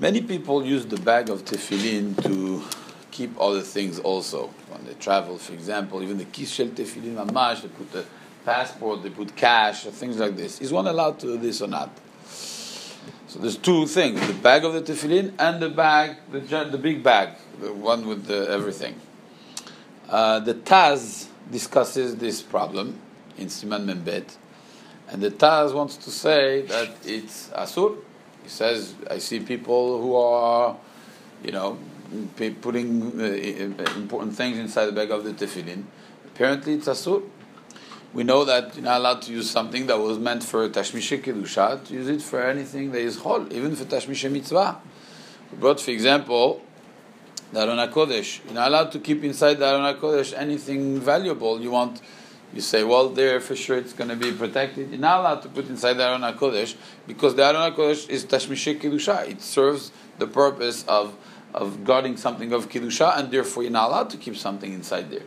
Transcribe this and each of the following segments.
Many people use the bag of tefillin to keep other things also. When they travel, for example, even the kishel tefillin mamash, they put the passport, they put cash, things like this. Is one allowed to do this or not? So there's two things: the bag of the tefillin and the bag, the, the big bag, the one with the everything. Uh, the Taz discusses this problem in Siman Membet, and the Taz wants to say that it's asur. He says, "I see people who are, you know, putting uh, important things inside the bag of the tefillin. Apparently, it's asur." we know that you're not allowed to use something that was meant for Tashmisha Kedusha, to use it for anything that is Chol, even for Tashmisha Mitzvah. But for example, the Aron HaKodesh, you're not allowed to keep inside the Aron HaKodesh anything valuable you want. You say, well, there for sure it's going to be protected. You're not allowed to put inside the Aron HaKodesh because the Aron HaKodesh is Tashmisha Kedusha. It serves the purpose of, of guarding something of Kedusha, and therefore you're not allowed to keep something inside there.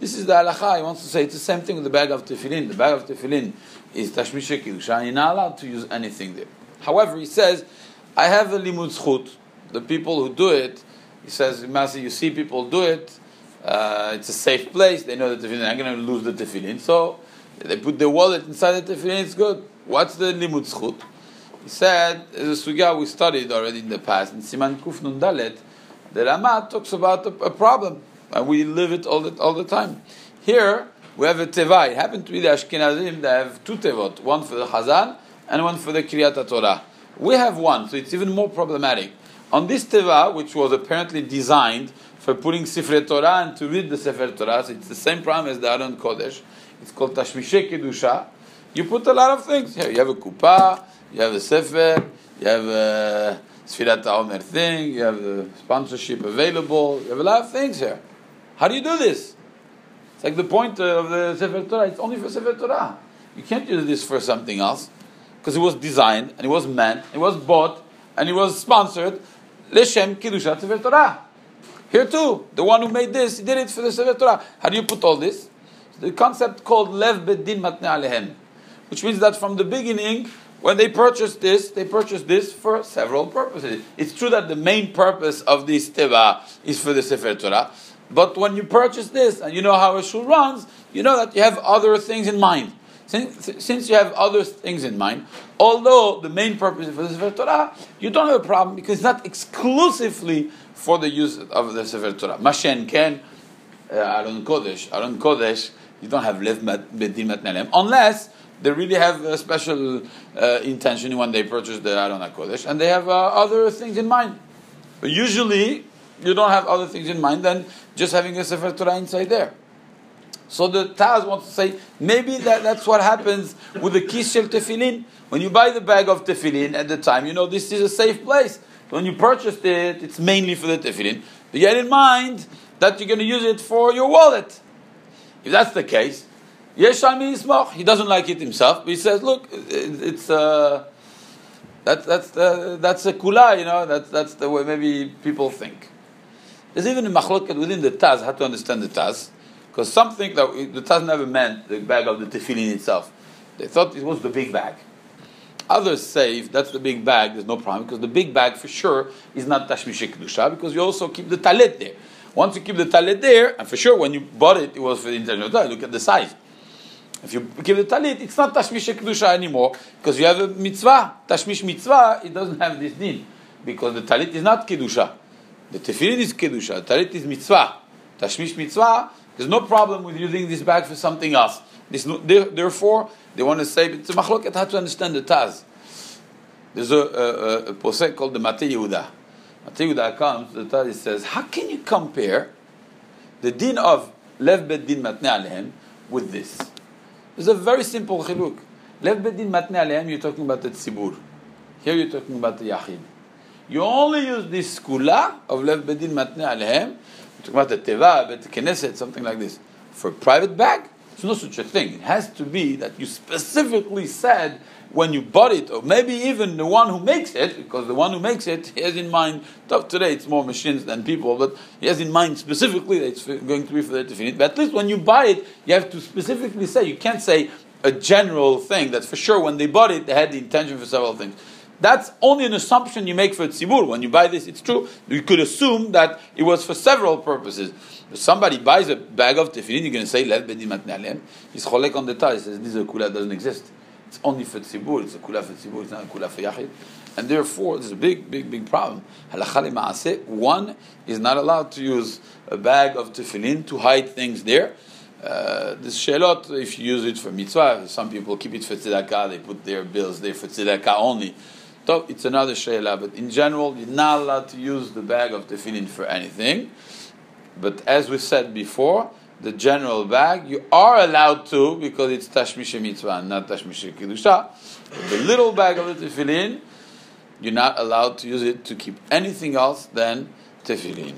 This is the halacha. He wants to say it's the same thing with the bag of tefillin. The bag of tefillin is tashmish kiddusha. You're not allowed to use anything there. However, he says, I have a limud zchut. The people who do it, he says, Masi, you see people do it. Uh, it's a safe place. They know the tefillin not going to lose the tefillin, so they put their wallet inside the tefillin. It's good. What's the limud zchut? He said, there's a sugya we studied already in the past in Siman Kuf Nun Dalet. The Rama talks about a, a problem and we live it all the, all the time. Here, we have a teva. It happened to be the Ashkenazim that have two tevot, one for the Chazan and one for the Kriyat Torah. We have one, so it's even more problematic. On this teva, which was apparently designed for putting Sifrei Torah and to read the Sefer Torah, so it's the same problem as the Aron Kodesh. It's called Tashmishe Kedusha. You put a lot of things here. You have a kupa, you have a Sefer, you have a Sfirat HaOmer thing, you have the sponsorship available, you have a lot of things here. How do you do this? It's like the point of the Sefer Torah. It's only for Sefer Torah. You can't use this for something else because it was designed and it was meant, it was bought and it was sponsored. Leshem Kiddushat Sefer Torah. Here too, the one who made this, he did it for the Sefer Torah. How do you put all this? The concept called Lev Bedin Matne Alehem, which means that from the beginning, when they purchased this, they purchased this for several purposes. It's true that the main purpose of this teva is for the Sefer Torah, but when you purchase this and you know how a shul runs, you know that you have other things in mind. Since, since you have other things in mind, although the main purpose for the Sefer Torah, you don't have a problem because it's not exclusively for the use of the Sefer Torah. Mashen ken, uh, Aron Kodesh, Aron Kodesh, you don't have Lev Bedin Matnelem, unless they really have a special uh, intention when they purchase the Aron Kodesh, and they have uh, other things in mind. But usually, you don't have other things in mind than just having a Sefer Torah inside there. So the Taz wants to say maybe that, that's what happens with the kishel tefillin. When you buy the bag of tefillin at the time, you know this is a safe place. When you purchased it, it's mainly for the tefillin. But you had in mind that you're going to use it for your wallet. If that's the case, Yeshami Ismach, he doesn't like it himself, but he says, look, it's uh, that, that's, uh, that's a kula, you know, that, that's the way maybe people think. There's even a machloket within the Taz how to understand the Taz, because something that the Taz never meant the bag of the tefillin itself. They thought it was the big bag. Others say if that's the big bag, there's no problem because the big bag for sure is not tashmish kedusha because you also keep the talit there. Once you keep the talit there, and for sure when you bought it, it was for the intention Look at the size. If you keep the talit, it's not tashmish kedusha anymore because you have a mitzvah. Tashmish mitzvah, it doesn't have this din because the talit is not kedusha. The tefillin is kedusha, The talit is mitzvah. Tashmish mitzvah, there's no problem with using this bag for something else. This, therefore, they want to say it's a machloket how to understand the Taz. There's a, a, a posek called the Mate Yehuda. Mate Yehuda comes, the Taz says, how can you compare the din of Lev Bet Din Matne Alehem with this? It's a very simple chiluk. Lev Bet Din Matne Alehem, you're talking about the tzibur. Here you're talking about the yachid. You only use this kula of lev bedin matne alehem. We talk about the teva, bet knesset, something like this. For a private bag, there's no such a thing. It has to be that you specifically said when you bought it, or maybe even the one who makes it, because the one who makes it he has in mind. Today it's more machines than people, but he has in mind specifically that it's going to be for the tefillin. But at least when you buy it, you have to specifically say. You can't say a general thing. That's for sure. When they bought it, they had the intention for several things. That's only an assumption you make for tzibur. When you buy this, it's true. You could assume that it was for several purposes. If somebody buys a bag of tefillin, you're going to say, let bedimat ne'alem. He's cholek on the tie. He says, this kula doesn't exist. It's only for tzibur. It's a kula for tzibur. It's not a kula for yachid. And therefore, there's a big, big, big problem. One is not allowed to use a bag of tefillin to hide things there. Uh, this shelot, if you use it for mitzvah, some people keep it for tzedakah, they put their bills there for tzedakah only. So it's another shelah, but in general, you're not allowed to use the bag of tefillin for anything. But as we said before, the general bag, you are allowed to because it's tashmish mitzvah, not tashmish kedusha. The little bag of the tefillin, you're not allowed to use it to keep anything else than tefillin.